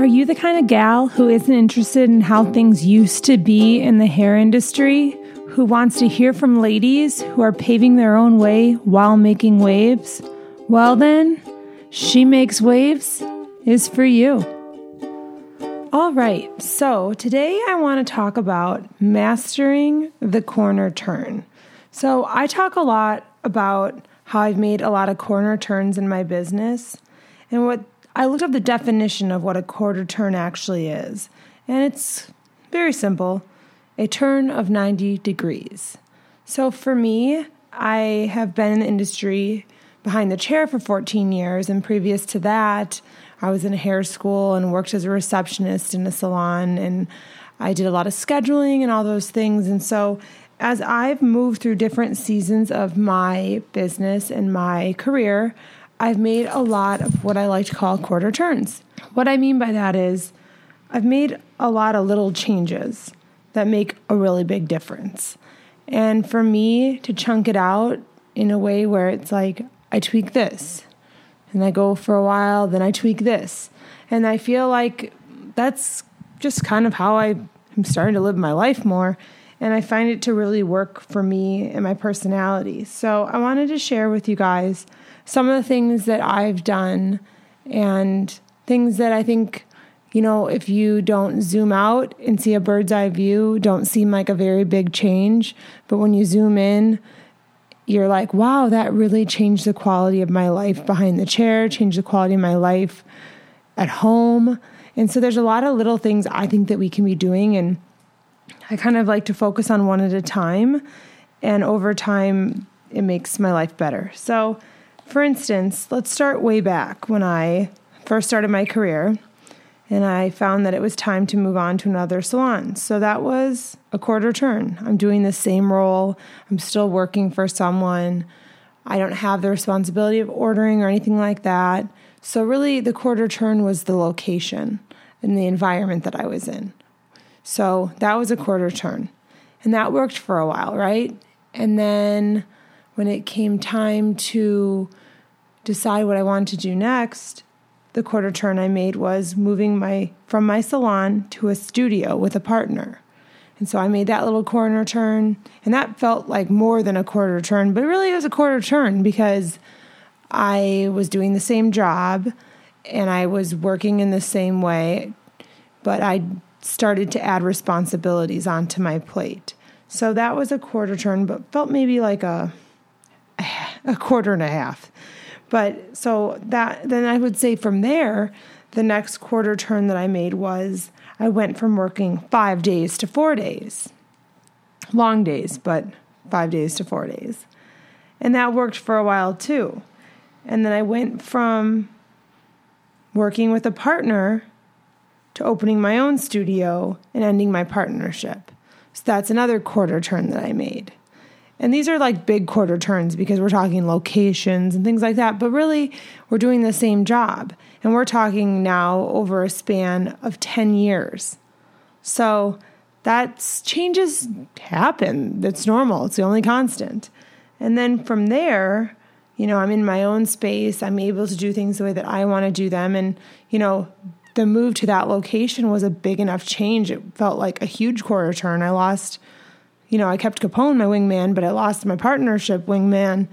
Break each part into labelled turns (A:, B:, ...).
A: Are you the kind of gal who isn't interested in how things used to be in the hair industry? Who wants to hear from ladies who are paving their own way while making waves? Well, then, She Makes Waves is for you. All right, so today I want to talk about mastering the corner turn. So, I talk a lot about how I've made a lot of corner turns in my business and what I looked up the definition of what a quarter turn actually is, and it's very simple a turn of 90 degrees. So for me, I have been in the industry behind the chair for 14 years, and previous to that, I was in a hair school and worked as a receptionist in a salon, and I did a lot of scheduling and all those things. And so, as I've moved through different seasons of my business and my career, I've made a lot of what I like to call quarter turns. What I mean by that is I've made a lot of little changes that make a really big difference. And for me to chunk it out in a way where it's like, I tweak this, and I go for a while, then I tweak this. And I feel like that's just kind of how I am starting to live my life more. And I find it to really work for me and my personality. So I wanted to share with you guys some of the things that I've done and things that I think, you know, if you don't zoom out and see a bird's eye view, don't seem like a very big change. But when you zoom in, you're like, wow, that really changed the quality of my life behind the chair, changed the quality of my life at home. And so there's a lot of little things I think that we can be doing. And I kind of like to focus on one at a time. And over time, it makes my life better. So, for instance, let's start way back when I first started my career and I found that it was time to move on to another salon. So that was a quarter turn. I'm doing the same role, I'm still working for someone. I don't have the responsibility of ordering or anything like that. So, really, the quarter turn was the location and the environment that I was in. So, that was a quarter turn. And that worked for a while, right? And then when it came time to decide what I wanted to do next, the quarter turn I made was moving my from my salon to a studio with a partner. And so I made that little corner turn, and that felt like more than a quarter turn, but really it was a quarter turn because I was doing the same job and I was working in the same way, but I started to add responsibilities onto my plate. So that was a quarter turn, but felt maybe like a a quarter and a half. But so that then I would say from there, the next quarter turn that I made was I went from working five days to four days. Long days, but five days to four days. And that worked for a while too. And then I went from working with a partner to opening my own studio and ending my partnership. So that's another quarter turn that I made. And these are like big quarter turns because we're talking locations and things like that. But really, we're doing the same job. And we're talking now over a span of 10 years. So that's changes happen. That's normal. It's the only constant. And then from there, you know, I'm in my own space. I'm able to do things the way that I want to do them. And, you know, the move to that location was a big enough change. It felt like a huge quarter turn. I lost you know, I kept Capone my wingman, but I lost my partnership wingman.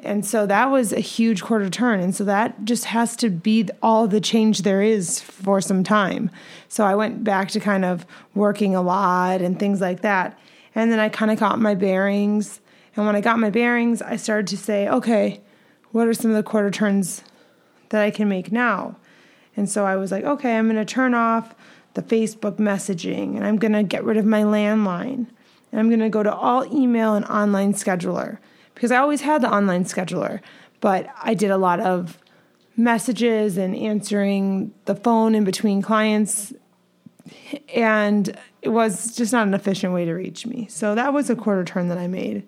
A: And so that was a huge quarter turn. And so that just has to be all the change there is for some time. So I went back to kind of working a lot and things like that. And then I kind of got my bearings. And when I got my bearings, I started to say, okay, what are some of the quarter turns that I can make now? And so I was like, okay, I'm going to turn off the Facebook messaging and I'm going to get rid of my landline and I'm going to go to all email and online scheduler because I always had the online scheduler, but I did a lot of messages and answering the phone in between clients and it was just not an efficient way to reach me. So that was a quarter turn that I made.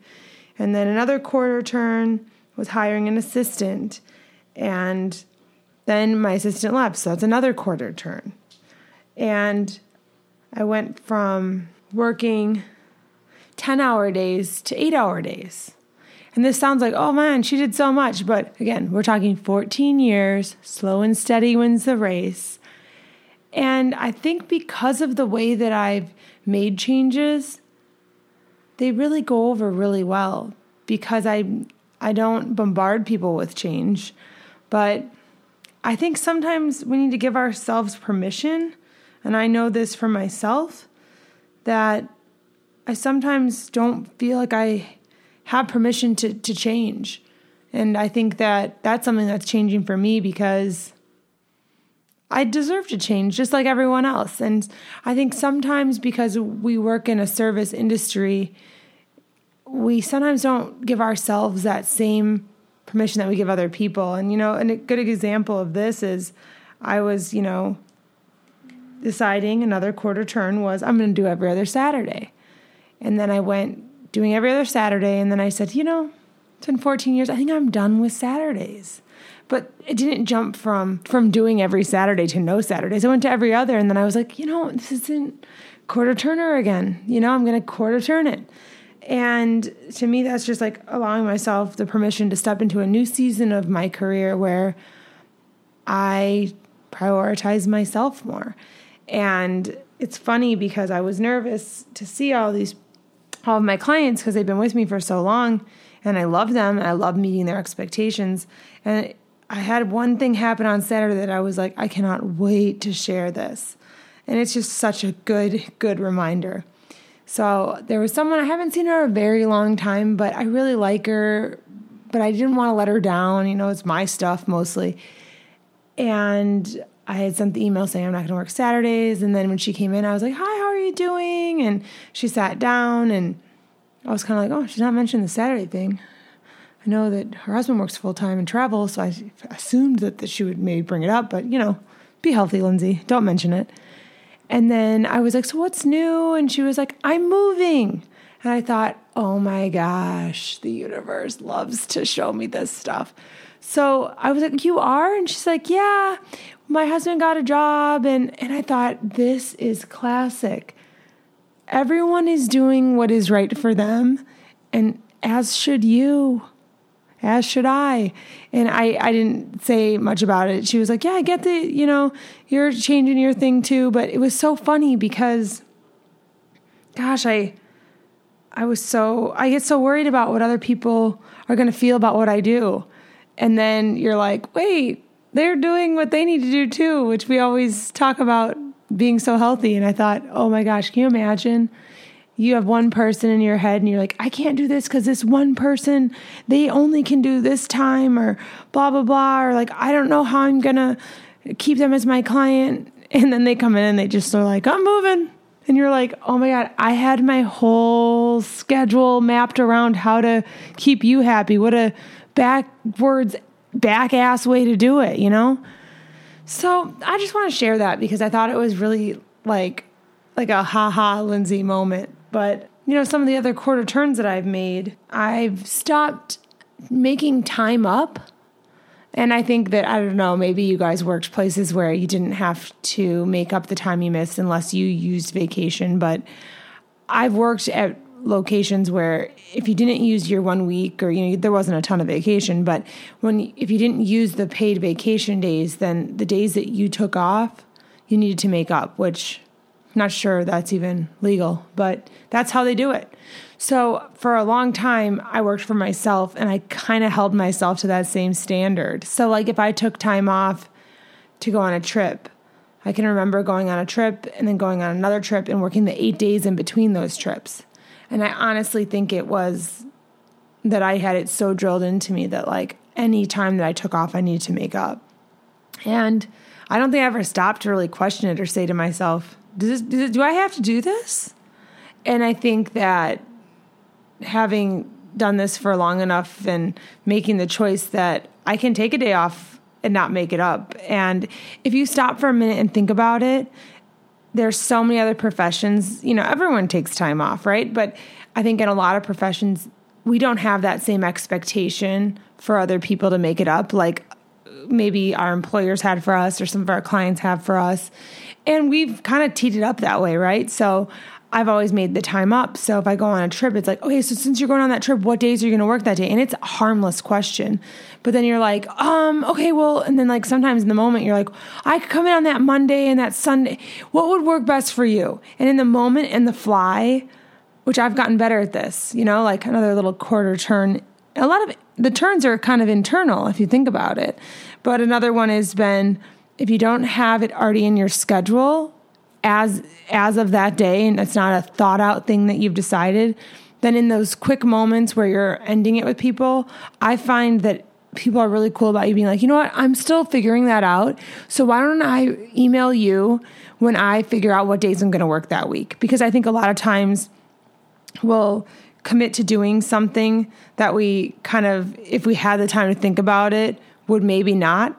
A: And then another quarter turn was hiring an assistant and then my assistant left, so that's another quarter turn. And I went from working 10 hour days to eight hour days. And this sounds like, oh man, she did so much. But again, we're talking 14 years, slow and steady wins the race. And I think because of the way that I've made changes, they really go over really well because I I don't bombard people with change. But I think sometimes we need to give ourselves permission, and I know this for myself that I sometimes don't feel like I have permission to to change. And I think that that's something that's changing for me because I deserve to change just like everyone else. And I think sometimes because we work in a service industry, we sometimes don't give ourselves that same permission that we give other people. And, you know, and a good example of this is I was, you know, deciding another quarter turn was I'm going to do every other Saturday. And then I went doing every other Saturday. And then I said, you know, it's been 14 years. I think I'm done with Saturdays but it didn't jump from from doing every Saturday to no Saturdays. I went to every other, and then I was like, you know, this isn't quarter turner again. You know, I'm going to quarter turn it. And to me, that's just like allowing myself the permission to step into a new season of my career where I prioritize myself more. And it's funny because I was nervous to see all these all of my clients because they've been with me for so long and I love them I love meeting their expectations. And I had one thing happen on Saturday that I was like, I cannot wait to share this. And it's just such a good, good reminder. So there was someone, I haven't seen her a very long time, but I really like her, but I didn't want to let her down. You know, it's my stuff mostly. And I had sent the email saying I'm not going to work Saturdays. And then when she came in, I was like, Hi, how are you doing? And she sat down and I was kind of like, Oh, she's not mentioning the Saturday thing. I know that her husband works full time and travels, so I assumed that, that she would maybe bring it up, but you know, be healthy, Lindsay. Don't mention it. And then I was like, So what's new? And she was like, I'm moving. And I thought, Oh my gosh, the universe loves to show me this stuff. So I was like, You are? And she's like, Yeah, my husband got a job. And, and I thought, This is classic. Everyone is doing what is right for them, and as should you as should I. And I, I didn't say much about it. She was like, Yeah, I get the, you know, you're changing your thing too. But it was so funny because, gosh, I, I was so, I get so worried about what other people are going to feel about what I do. And then you're like, wait, they're doing what they need to do too, which we always talk about being so healthy. And I thought, oh my gosh, can you imagine you have one person in your head and you're like, I can't do this because this one person, they only can do this time or blah, blah, blah. Or like, I don't know how I'm going to keep them as my client. And then they come in and they just are like, I'm moving. And you're like, oh my God, I had my whole schedule mapped around how to keep you happy. What a backwards, back ass way to do it, you know? So I just want to share that because I thought it was really like, like a ha ha Lindsay moment. But, you know, some of the other quarter turns that I've made, I've stopped making time up. And I think that, I don't know, maybe you guys worked places where you didn't have to make up the time you missed unless you used vacation. But I've worked at locations where if you didn't use your one week or you know there wasn't a ton of vacation but when if you didn't use the paid vacation days then the days that you took off you needed to make up which I'm not sure that's even legal, but that's how they do it. So for a long time, I worked for myself and I kind of held myself to that same standard. So, like, if I took time off to go on a trip, I can remember going on a trip and then going on another trip and working the eight days in between those trips. And I honestly think it was that I had it so drilled into me that, like, any time that I took off, I needed to make up. And I don't think I ever stopped to really question it or say to myself, this, do I have to do this? And I think that having done this for long enough and making the choice that I can take a day off and not make it up. And if you stop for a minute and think about it, there's so many other professions, you know, everyone takes time off, right? But I think in a lot of professions, we don't have that same expectation for other people to make it up like maybe our employers had for us or some of our clients have for us. And we've kind of teed it up that way, right? So I've always made the time up. So if I go on a trip, it's like, okay, so since you're going on that trip, what days are you going to work that day? And it's a harmless question. But then you're like, um, okay, well, and then like sometimes in the moment you're like, I could come in on that Monday and that Sunday. What would work best for you? And in the moment and the fly, which I've gotten better at this, you know, like another little quarter turn. A lot of the turns are kind of internal if you think about it. But another one has been if you don't have it already in your schedule, as as of that day and it's not a thought out thing that you've decided then in those quick moments where you're ending it with people i find that people are really cool about you being like you know what? I'm still figuring that out. So why don't i email you when i figure out what days i'm going to work that week? Because i think a lot of times we'll commit to doing something that we kind of if we had the time to think about it would maybe not.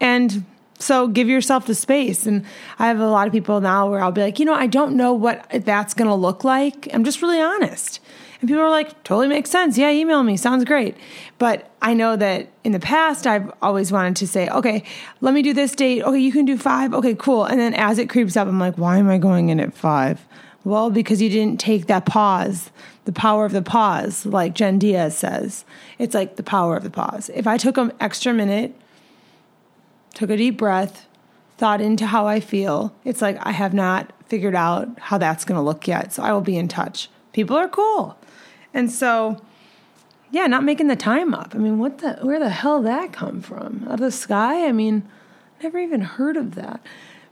A: And so give yourself the space. And I have a lot of people now where I'll be like, you know, I don't know what that's going to look like. I'm just really honest. And people are like, totally makes sense. Yeah, email me. Sounds great. But I know that in the past, I've always wanted to say, okay, let me do this date. Okay, you can do five. Okay, cool. And then as it creeps up, I'm like, why am I going in at five? Well, because you didn't take that pause, the power of the pause, like Jen Diaz says. It's like the power of the pause. If I took an extra minute, took a deep breath, thought into how I feel. It's like I have not figured out how that's going to look yet. So I will be in touch. People are cool. And so, yeah, not making the time up. I mean, what the, where the hell that come from? Out of the sky? I mean, never even heard of that.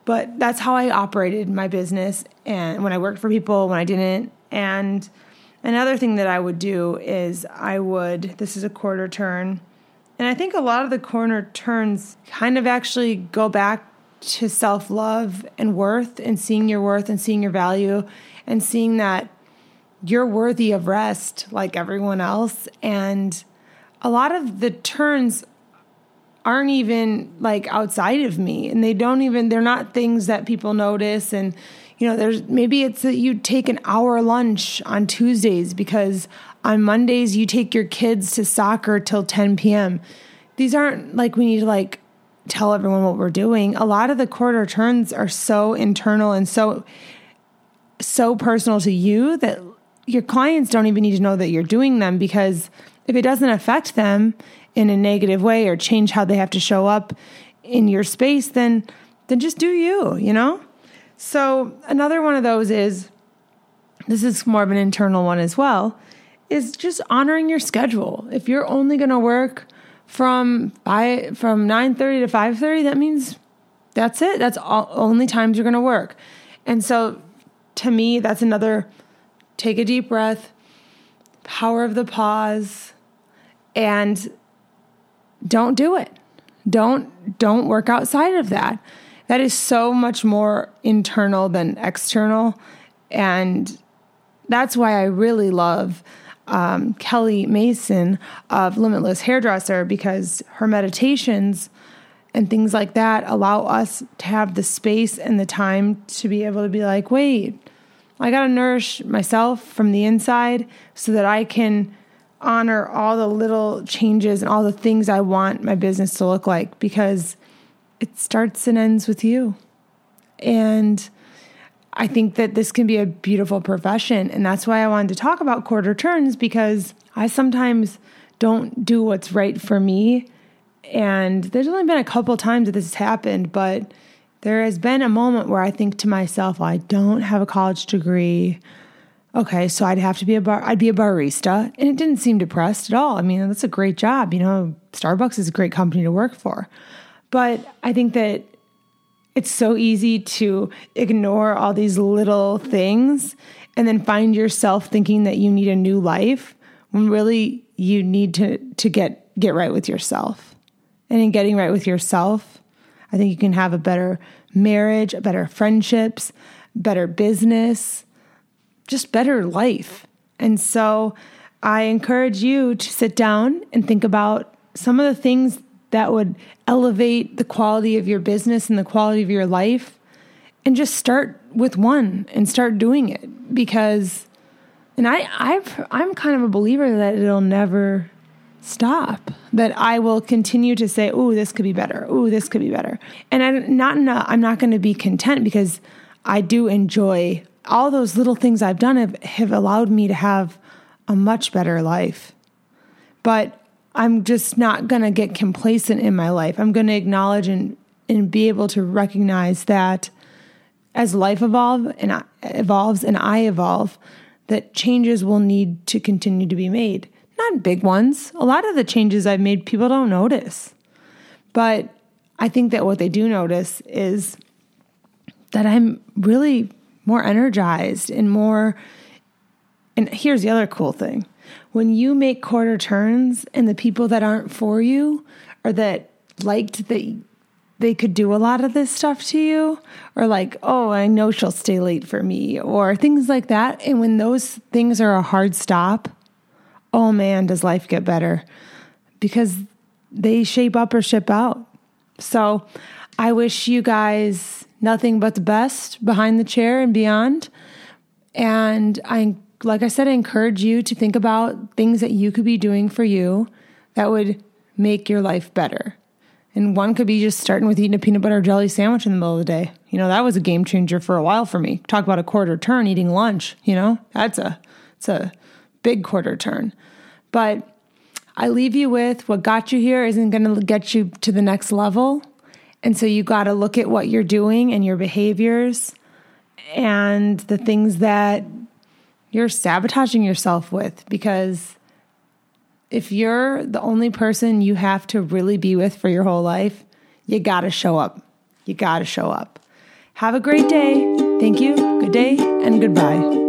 A: But that's how I operated my business and when I worked for people, when I didn't. And another thing that I would do is I would, this is a quarter turn, and I think a lot of the corner turns kind of actually go back to self love and worth and seeing your worth and seeing your value and seeing that you're worthy of rest like everyone else. And a lot of the turns aren't even like outside of me and they don't even, they're not things that people notice. And, you know, there's maybe it's that you take an hour lunch on Tuesdays because on Mondays, you take your kids to soccer till 10 p.m. These aren't like we need to like tell everyone what we're doing. A lot of the quarter turns are so internal and so so personal to you that your clients don't even need to know that you're doing them because if it doesn't affect them in a negative way or change how they have to show up in your space, then then just do you, you know? So another one of those is this is more of an internal one as well is just honoring your schedule. If you're only going to work from five, from 9:30 to 5:30, that means that's it. That's all only times you're going to work. And so to me, that's another take a deep breath, power of the pause and don't do it. Don't don't work outside of that. That is so much more internal than external. And that's why I really love um, Kelly Mason of Limitless Hairdresser because her meditations and things like that allow us to have the space and the time to be able to be like, wait, I got to nourish myself from the inside so that I can honor all the little changes and all the things I want my business to look like. Because it starts and ends with you. And I think that this can be a beautiful profession. And that's why I wanted to talk about quarter turns because I sometimes don't do what's right for me. And there's only been a couple times that this has happened, but there has been a moment where I think to myself, well, I don't have a college degree. Okay, so I'd have to be a bar I'd be a barista. And it didn't seem depressed at all. I mean, that's a great job. You know, Starbucks is a great company to work for. But I think that it's so easy to ignore all these little things and then find yourself thinking that you need a new life when really you need to to get get right with yourself. And in getting right with yourself, I think you can have a better marriage, better friendships, better business, just better life. And so I encourage you to sit down and think about some of the things that would elevate the quality of your business and the quality of your life and just start with one and start doing it because and I I've I'm kind of a believer that it'll never stop that I will continue to say oh this could be better oh this could be better and I'm not i I'm not going to be content because I do enjoy all those little things I've done have, have allowed me to have a much better life. But I'm just not going to get complacent in my life. I'm going to acknowledge and, and be able to recognize that as life evolve and I, evolves and I evolve, that changes will need to continue to be made. Not big ones. A lot of the changes I've made, people don't notice. But I think that what they do notice is that I'm really more energized and more. And here's the other cool thing when you make quarter turns and the people that aren't for you or that liked that they could do a lot of this stuff to you or like oh i know she'll stay late for me or things like that. And when those things are a hard stop oh man does life get better because they shape up or ship out. So i wish you guys nothing but the best behind the chair and beyond. And i like i said i encourage you to think about things that you could be doing for you that would make your life better and one could be just starting with eating a peanut butter jelly sandwich in the middle of the day. You know, that was a game changer for a while for me. Talk about a quarter turn eating lunch, you know? That's a it's a big quarter turn. But I leave you with what got you here isn't going to get you to the next level. And so you got to look at what you're doing and your behaviors and the things that you're sabotaging yourself with because if you're the only person you have to really be with for your whole life, you got to show up. You got to show up. Have a great day. Thank you. Good day and goodbye.